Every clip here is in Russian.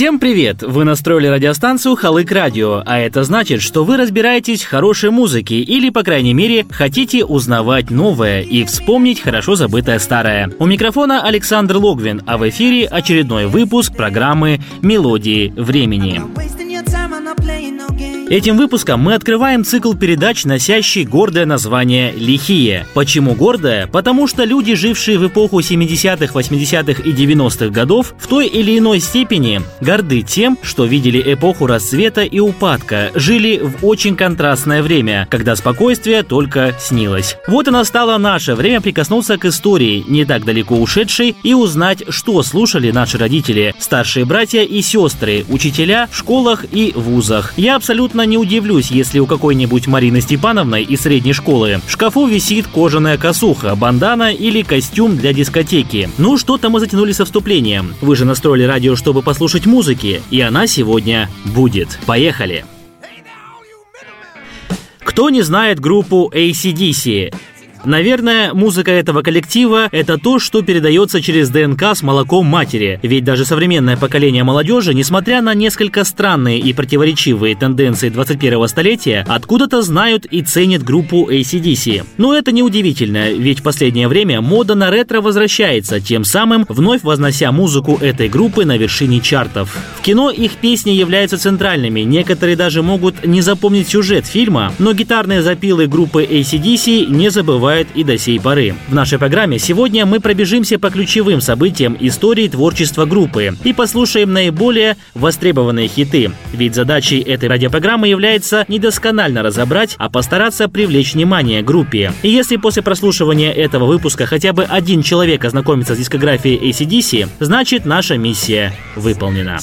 Всем привет! Вы настроили радиостанцию Халык Радио, а это значит, что вы разбираетесь в хорошей музыке или, по крайней мере, хотите узнавать новое и вспомнить хорошо забытое старое. У микрофона Александр Логвин, а в эфире очередной выпуск программы «Мелодии времени». Этим выпуском мы открываем цикл передач, носящий гордое название «Лихие». Почему гордое? Потому что люди, жившие в эпоху 70-х, 80-х и 90-х годов, в той или иной степени горды тем, что видели эпоху расцвета и упадка, жили в очень контрастное время, когда спокойствие только снилось. Вот и настало наше время прикоснуться к истории, не так далеко ушедшей, и узнать, что слушали наши родители, старшие братья и сестры, учителя в школах и вузах. Я абсолютно абсолютно не удивлюсь, если у какой-нибудь Марины Степановны из средней школы в шкафу висит кожаная косуха, бандана или костюм для дискотеки. Ну, что-то мы затянули со вступлением. Вы же настроили радио, чтобы послушать музыки, и она сегодня будет. Поехали! Кто не знает группу ACDC? Наверное, музыка этого коллектива – это то, что передается через ДНК с молоком матери. Ведь даже современное поколение молодежи, несмотря на несколько странные и противоречивые тенденции 21-го столетия, откуда-то знают и ценят группу ACDC. Но это неудивительно, ведь в последнее время мода на ретро возвращается, тем самым вновь вознося музыку этой группы на вершине чартов. В кино их песни являются центральными, некоторые даже могут не запомнить сюжет фильма, но гитарные запилы группы ACDC не забывают бывает и до сей поры. В нашей программе сегодня мы пробежимся по ключевым событиям истории творчества группы и послушаем наиболее востребованные хиты. Ведь задачей этой радиопрограммы является не досконально разобрать, а постараться привлечь внимание группе. И если после прослушивания этого выпуска хотя бы один человек ознакомится с дискографией ACDC, значит наша миссия выполнена.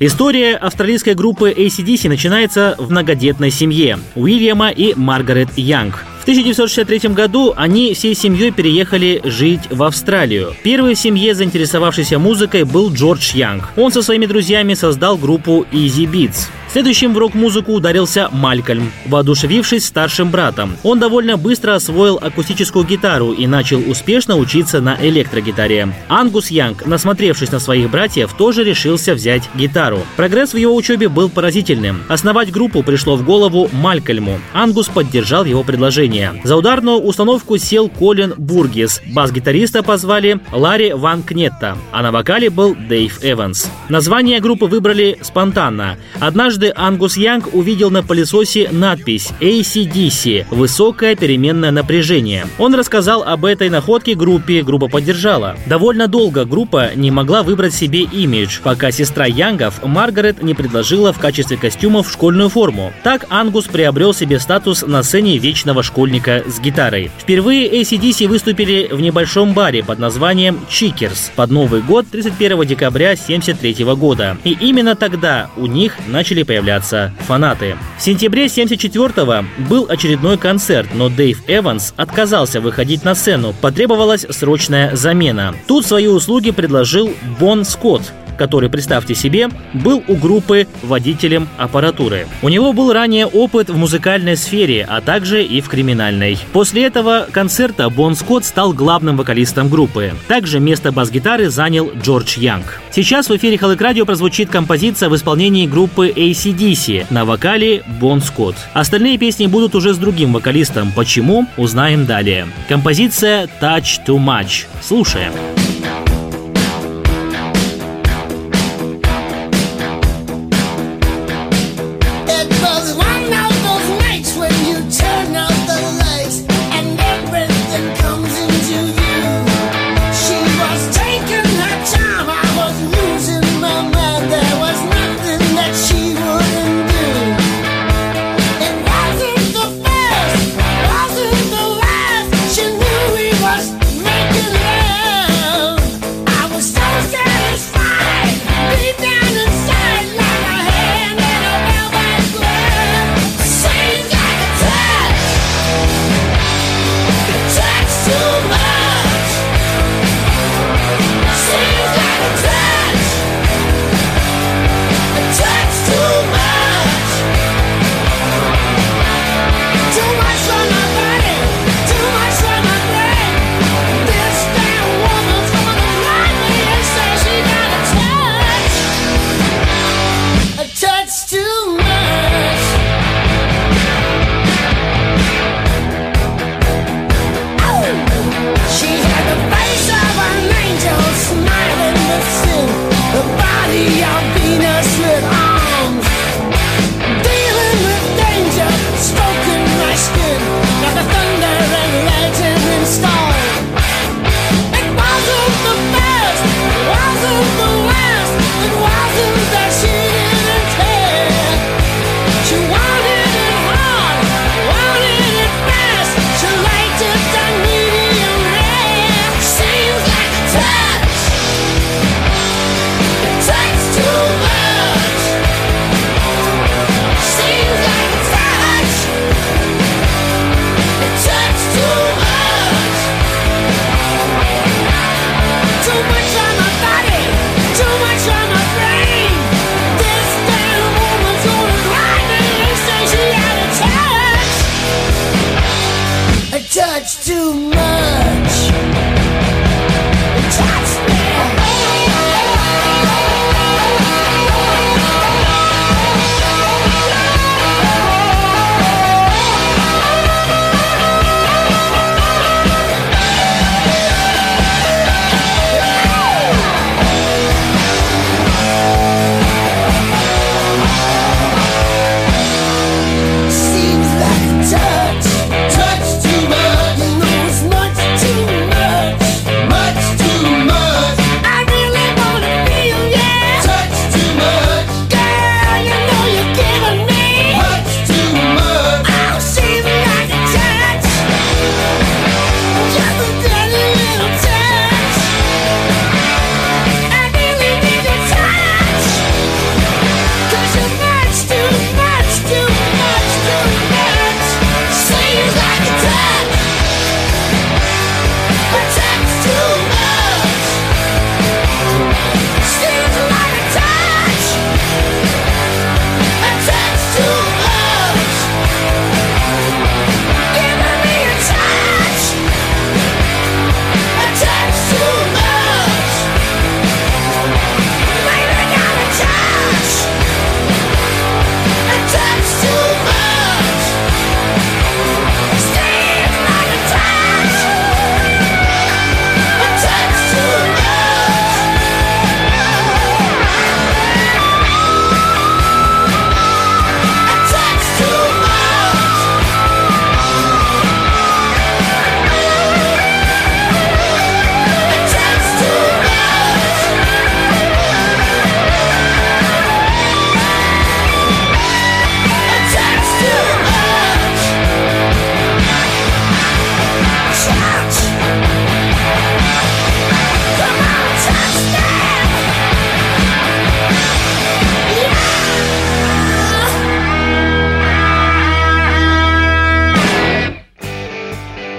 История австралийской группы ACDC начинается в многодетной семье Уильяма и Маргарет Янг. 1963 году они всей семьей переехали жить в Австралию. Первый в семье, заинтересовавшийся музыкой, был Джордж Янг. Он со своими друзьями создал группу Easy Beats. Следующим в рок-музыку ударился Малькольм, воодушевившись старшим братом. Он довольно быстро освоил акустическую гитару и начал успешно учиться на электрогитаре. Ангус Янг, насмотревшись на своих братьев, тоже решился взять гитару. Прогресс в его учебе был поразительным. Основать группу пришло в голову Малькольму. Ангус поддержал его предложение. За ударную установку сел Колин Бургис. Бас-гитариста позвали Ларри Ван Кнетта, а на вокале был Дэйв Эванс. Название группы выбрали спонтанно. Однажды Ангус Янг увидел на пылесосе надпись AC/DC – высокое переменное напряжение. Он рассказал об этой находке группе, группа поддержала. Довольно долго группа не могла выбрать себе имидж, пока сестра Янгов, Маргарет, не предложила в качестве костюмов школьную форму. Так Ангус приобрел себе статус на сцене вечного школьника с гитарой. Впервые AC/DC выступили в небольшом баре под названием Chequers под Новый год 31 декабря 1973 года. И именно тогда у них начали появляться фанаты. В сентябре 1974 был очередной концерт, но Дэйв Эванс отказался выходить на сцену, потребовалась срочная замена. Тут свои услуги предложил Бон Скотт, который, представьте себе, был у группы водителем аппаратуры. У него был ранее опыт в музыкальной сфере, а также и в криминальной. После этого концерта Бон Скотт стал главным вокалистом группы. Также место бас-гитары занял Джордж Янг. Сейчас в эфире Халык Радио прозвучит композиция в исполнении группы ACDC на вокале Бон Скотт. Остальные песни будут уже с другим вокалистом. Почему? Узнаем далее. Композиция Touch Too Much. Слушаем. К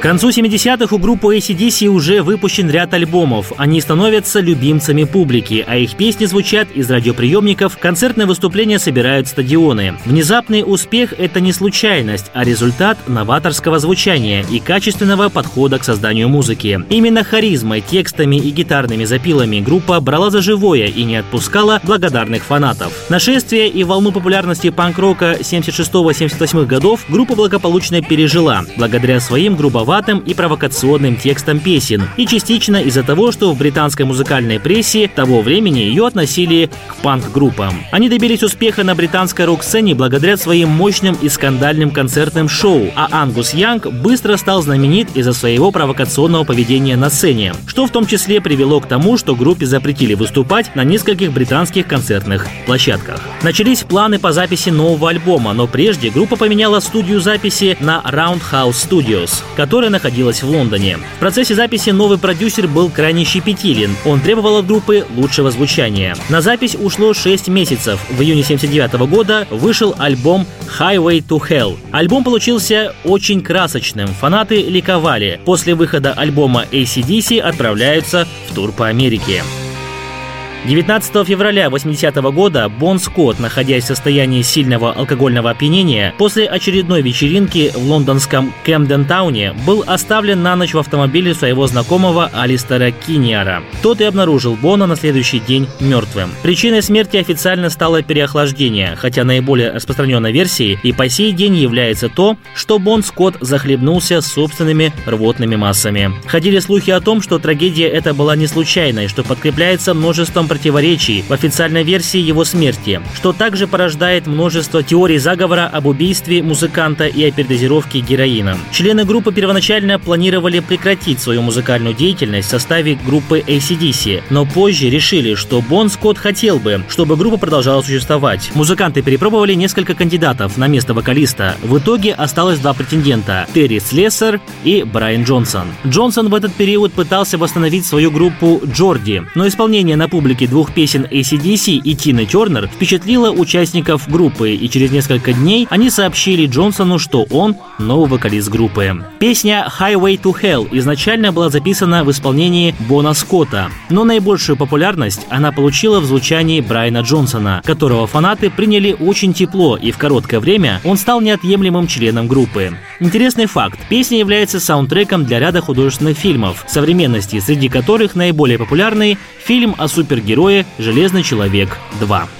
концу 70-х у группы ACDC уже выпущен ряд альбомов. Они становятся любимцами публики, а их песни звучат из радиоприемников, концертные выступления собирают стадионы. Внезапный успех – это не случайность, а результат новаторского звучания и качественного подхода к созданию музыки. Именно харизмой, текстами и гитарными запилами группа брала за живое и не отпускала благодарных фанатов. Нашествие и волну популярности панк-рока 76-78 годов группа благополучно пережила, благодаря своим грубоватым грубоватым и провокационным текстом песен, и частично из-за того, что в британской музыкальной прессе того времени ее относили к панк-группам. Они добились успеха на британской рок-сцене благодаря своим мощным и скандальным концертным шоу, а Ангус Янг быстро стал знаменит из-за своего провокационного поведения на сцене, что в том числе привело к тому, что группе запретили выступать на нескольких британских концертных площадках. Начались планы по записи нового альбома, но прежде группа поменяла студию записи на Roundhouse Studios, который которая находилась в Лондоне. В процессе записи новый продюсер был крайне щепетилен. Он требовал от группы лучшего звучания. На запись ушло 6 месяцев. В июне 79 года вышел альбом Highway to Hell. Альбом получился очень красочным. Фанаты ликовали. После выхода альбома ACDC отправляются в тур по Америке. 19 февраля 80 -го года Бон Скотт, находясь в состоянии сильного алкогольного опьянения, после очередной вечеринки в лондонском Кэмден-тауне был оставлен на ночь в автомобиле своего знакомого Алистера Киньяра. Тот и обнаружил Бона на следующий день мертвым. Причиной смерти официально стало переохлаждение, хотя наиболее распространенной версией и по сей день является то, что Бон Скотт захлебнулся собственными рвотными массами. Ходили слухи о том, что трагедия эта была не случайной, что подкрепляется множеством противоречий в официальной версии его смерти, что также порождает множество теорий заговора об убийстве музыканта и о передозировке героином. Члены группы первоначально планировали прекратить свою музыкальную деятельность в составе группы ACDC, но позже решили, что Бон Скотт хотел бы, чтобы группа продолжала существовать. Музыканты перепробовали несколько кандидатов на место вокалиста. В итоге осталось два претендента – Терри Слессер и Брайан Джонсон. Джонсон в этот период пытался восстановить свою группу Джорди, но исполнение на публике двух песен ACDC и Тины Тернер впечатлило участников группы, и через несколько дней они сообщили Джонсону, что он новый вокалист группы. Песня Highway to Hell изначально была записана в исполнении Бона Скотта, но наибольшую популярность она получила в звучании Брайана Джонсона, которого фанаты приняли очень тепло, и в короткое время он стал неотъемлемым членом группы. Интересный факт. Песня является саундтреком для ряда художественных фильмов современности, среди которых наиболее популярный фильм о супергерое «Железный человек 2».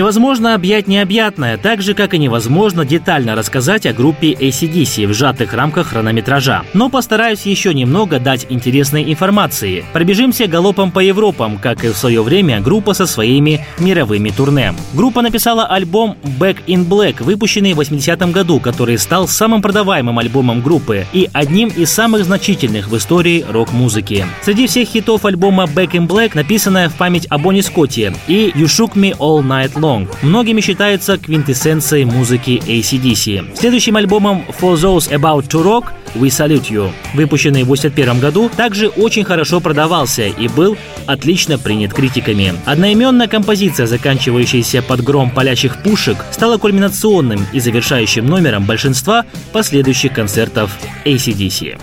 Невозможно объять необъятное, так же, как и невозможно детально рассказать о группе ACDC в сжатых рамках хронометража. Но постараюсь еще немного дать интересной информации. Пробежимся галопом по Европам, как и в свое время группа со своими мировыми турне. Группа написала альбом Back in Black, выпущенный в 80-м году, который стал самым продаваемым альбомом группы и одним из самых значительных в истории рок-музыки. Среди всех хитов альбома Back in Black написанная в память о Бонни Скотте и You Shook Me All Night Night Long. Многими считается квинтэссенцией музыки ACDC. Следующим альбомом For Those About to Rock We Salute You, выпущенный в 1981 году, также очень хорошо продавался и был отлично принят критиками. Одноименная композиция, заканчивающаяся под гром палящих пушек, стала кульминационным и завершающим номером большинства последующих концертов ACDC.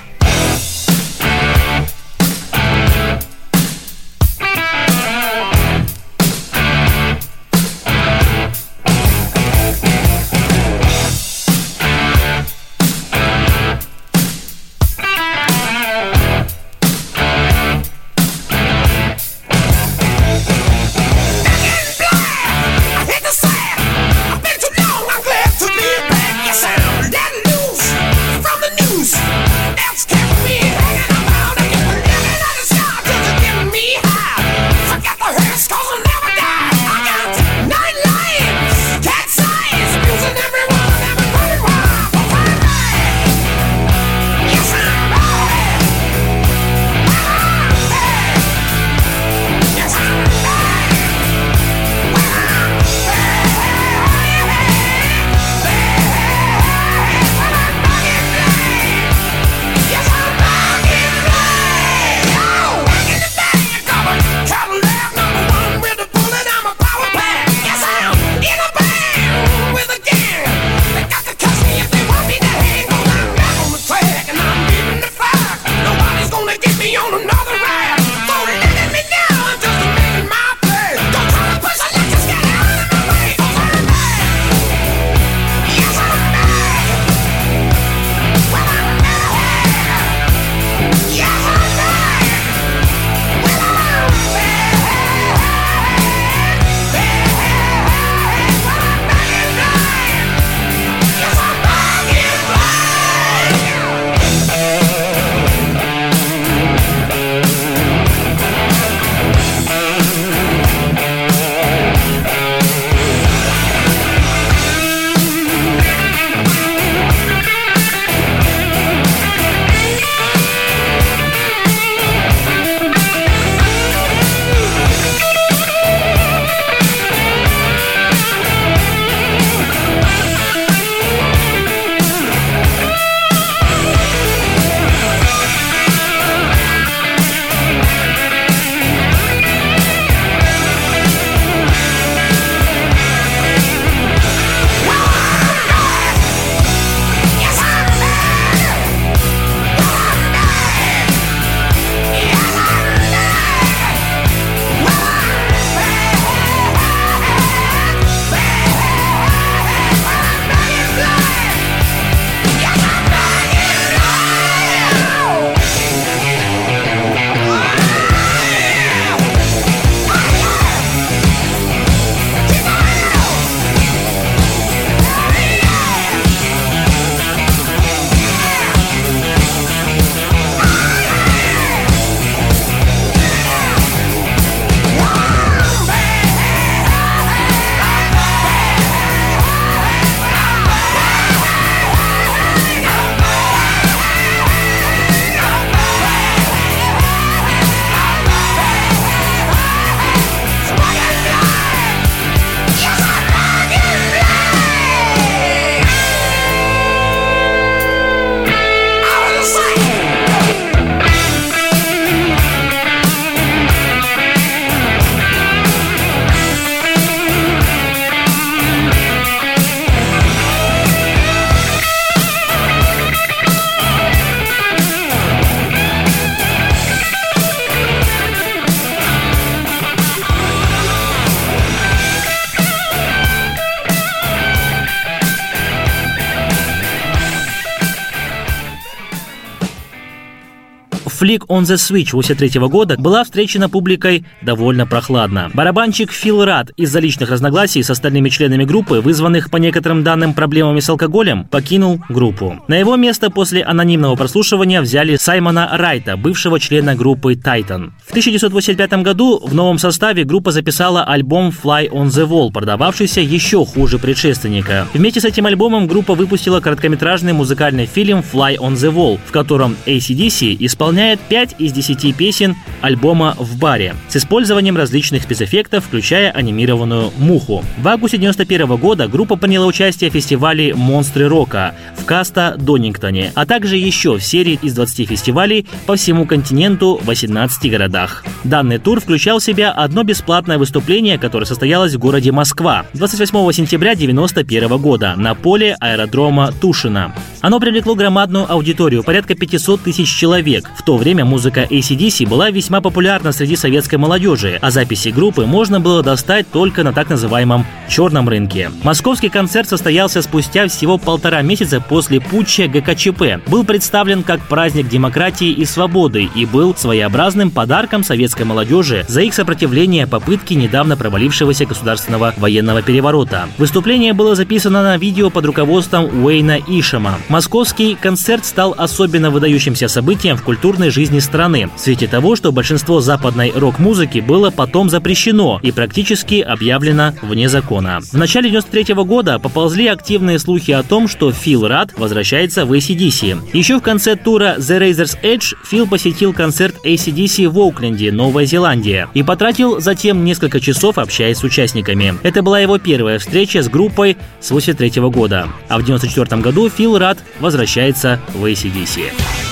Flick on the Switch 83 года была встречена публикой довольно прохладно. Барабанщик Фил Рад из-за личных разногласий с остальными членами группы, вызванных по некоторым данным проблемами с алкоголем, покинул группу. На его место после анонимного прослушивания взяли Саймона Райта, бывшего члена группы Titan. В 1985 году в новом составе группа записала альбом Fly on the Wall, продававшийся еще хуже предшественника. Вместе с этим альбомом группа выпустила короткометражный музыкальный фильм Fly on the Wall, в котором ACDC исполняет 5 из 10 песен альбома «В баре» с использованием различных спецэффектов, включая анимированную муху. В августе 1991 года группа приняла участие в фестивале «Монстры рока» в Каста Донингтоне, а также еще в серии из 20 фестивалей по всему континенту в 18 городах. Данный тур включал в себя одно бесплатное выступление, которое состоялось в городе Москва 28 сентября 1991 года на поле аэродрома Тушина. Оно привлекло громадную аудиторию, порядка 500 тысяч человек. В то время музыка ACDC была весьма популярна среди советской молодежи, а записи группы можно было достать только на так называемом черном рынке. Московский концерт состоялся спустя всего полтора месяца после путча ГКЧП. Был представлен как праздник демократии и свободы и был своеобразным подарком советской молодежи за их сопротивление попытке недавно провалившегося государственного военного переворота. Выступление было записано на видео под руководством Уэйна Ишама. Московский концерт стал особенно выдающимся событием в культурной жизни страны, в свете того, что большинство западной рок-музыки было потом запрещено и практически объявлено вне закона. В начале 93 года поползли активные слухи о том, что Фил Рад возвращается в ACDC. Еще в конце тура The Razor's Edge Фил посетил концерт ACDC в Оукленде, Новая Зеландия, и потратил затем несколько часов, общаясь с участниками. Это была его первая встреча с группой с 83 года. А в 94 году Фил Рад возвращается в ACDC.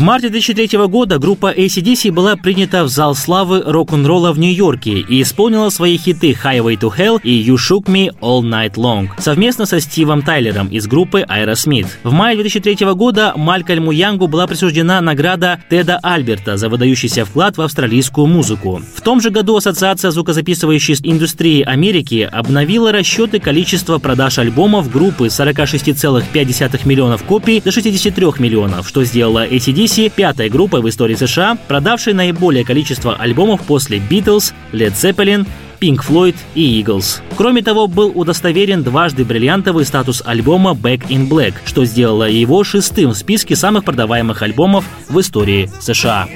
В марте 2003 года группа ACDC была принята в зал славы рок-н-ролла в Нью-Йорке и исполнила свои хиты Highway to Hell и You Shook Me All Night Long совместно со Стивом Тайлером из группы Aerosmith. В мае 2003 года Малькольму Янгу была присуждена награда Теда Альберта за выдающийся вклад в австралийскую музыку. В том же году Ассоциация звукозаписывающей индустрии Америки обновила расчеты количества продаж альбомов группы 46,5 миллионов копий до 63 миллионов, что сделало ACDC пятой группой в истории США, продавшей наиболее количество альбомов после Beatles, Led Zeppelin, Pink Floyd и Eagles. Кроме того, был удостоверен дважды бриллиантовый статус альбома Back in Black, что сделало его шестым в списке самых продаваемых альбомов в истории США.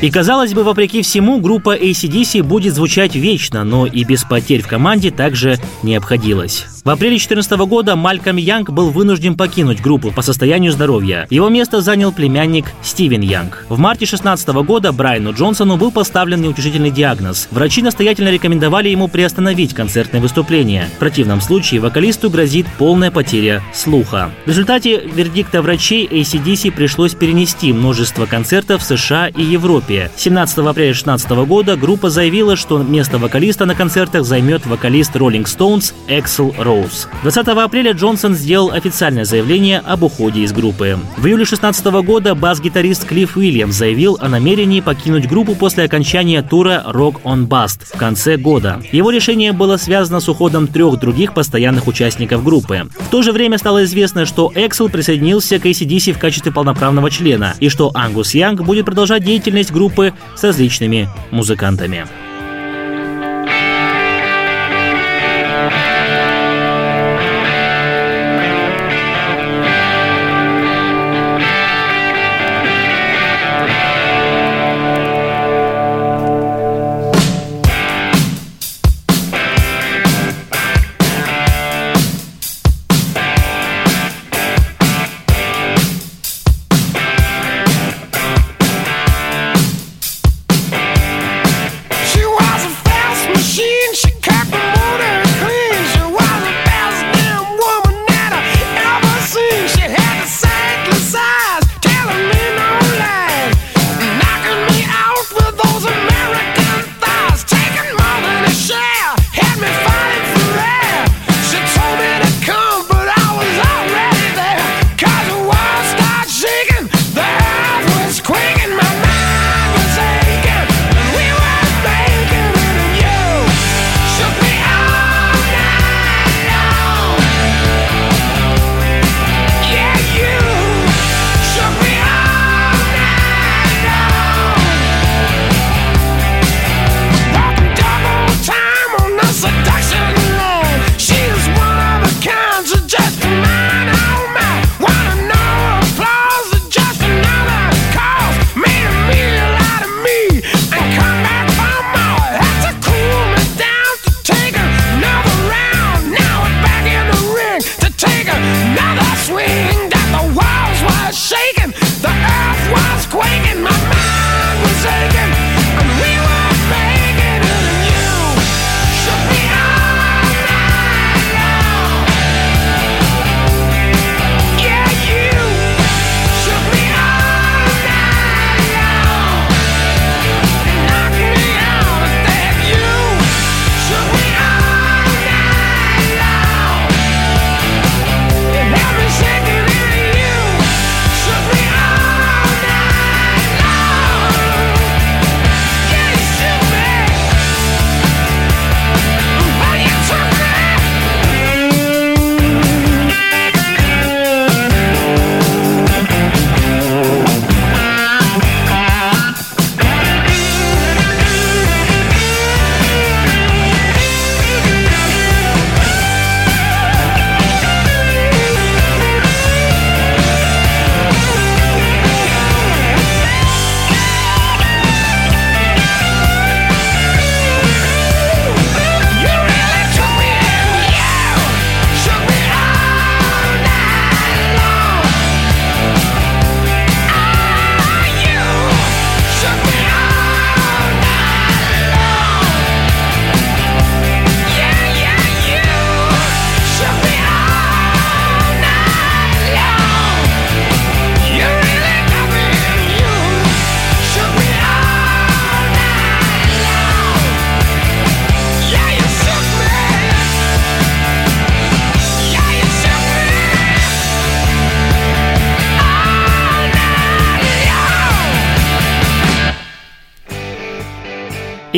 И казалось бы, вопреки всему, группа ACDC будет звучать вечно, но и без потерь в команде также не обходилось. В апреле 2014 года Мальком Янг был вынужден покинуть группу по состоянию здоровья. Его место занял племянник Стивен Янг. В марте 2016 года Брайану Джонсону был поставлен неутешительный диагноз. Врачи настоятельно рекомендовали ему приостановить концертные выступления. В противном случае вокалисту грозит полная потеря слуха. В результате вердикта врачей ACDC пришлось перенести множество концертов в США и Европе. 17 апреля 2016 года группа заявила, что место вокалиста на концертах займет вокалист Rolling Stones Эксел Роуз. Роуз. 20 апреля Джонсон сделал официальное заявление об уходе из группы. В июле 2016 года бас-гитарист Клифф Уильямс заявил о намерении покинуть группу после окончания тура Rock on Bust в конце года. Его решение было связано с уходом трех других постоянных участников группы. В то же время стало известно, что Эксел присоединился к ACDC в качестве полноправного члена и что Ангус Янг будет продолжать деятельность группы с различными музыкантами.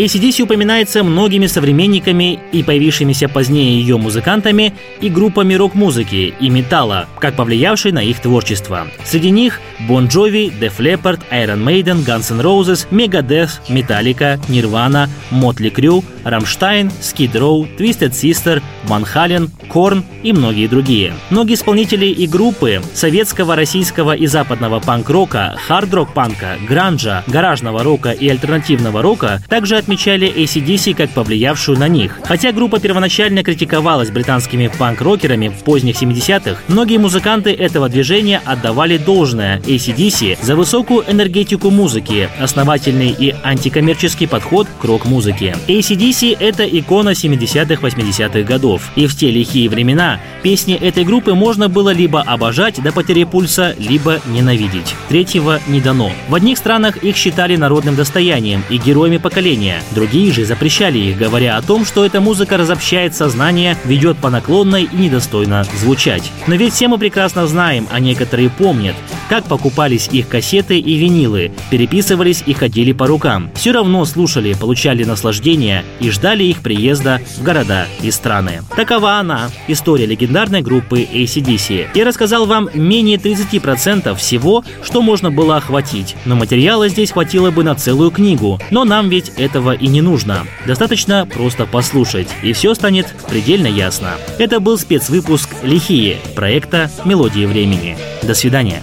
ACDC упоминается многими современниками и появившимися позднее ее музыкантами и группами рок-музыки и металла, как повлиявшей на их творчество. Среди них Bon Jovi, Def Leppard, Iron Maiden, Guns N' Roses, Megadeth, Metallica, Nirvana, Motley Crue, Rammstein, Skid Row, Twisted Sister, Van Halen, Korn и многие другие. Многие исполнители и группы советского, российского и западного панк-рока, хард-рок-панка, гранжа, гаражного рока и альтернативного рока также отмечали ACDC как повлиявшую на них. Хотя группа первоначально критиковалась британскими панк-рокерами в поздних 70-х, многие музыканты этого движения отдавали должное ACDC за высокую энергетику музыки, основательный и антикоммерческий подход к рок-музыке. ACDC — это икона 70-80-х годов, и в те лихие времена песни этой группы можно было либо обожать до потери пульса, либо ненавидеть. Третьего не дано. В одних странах их считали народным достоянием и героями поколения. Другие же запрещали их, говоря о том, что эта музыка разобщает сознание, ведет по наклонной и недостойно звучать. Но ведь все мы прекрасно знаем, а некоторые помнят, как покупались их кассеты и винилы, переписывались и ходили по рукам. Все равно слушали, получали наслаждение и ждали их приезда в города и страны. Такова она, история легендарной группы ACDC. Я рассказал вам менее 30% всего, что можно было охватить, но материала здесь хватило бы на целую книгу. Но нам ведь этого этого и не нужно. Достаточно просто послушать, и все станет предельно ясно. Это был спецвыпуск «Лихие» проекта «Мелодии времени». До свидания.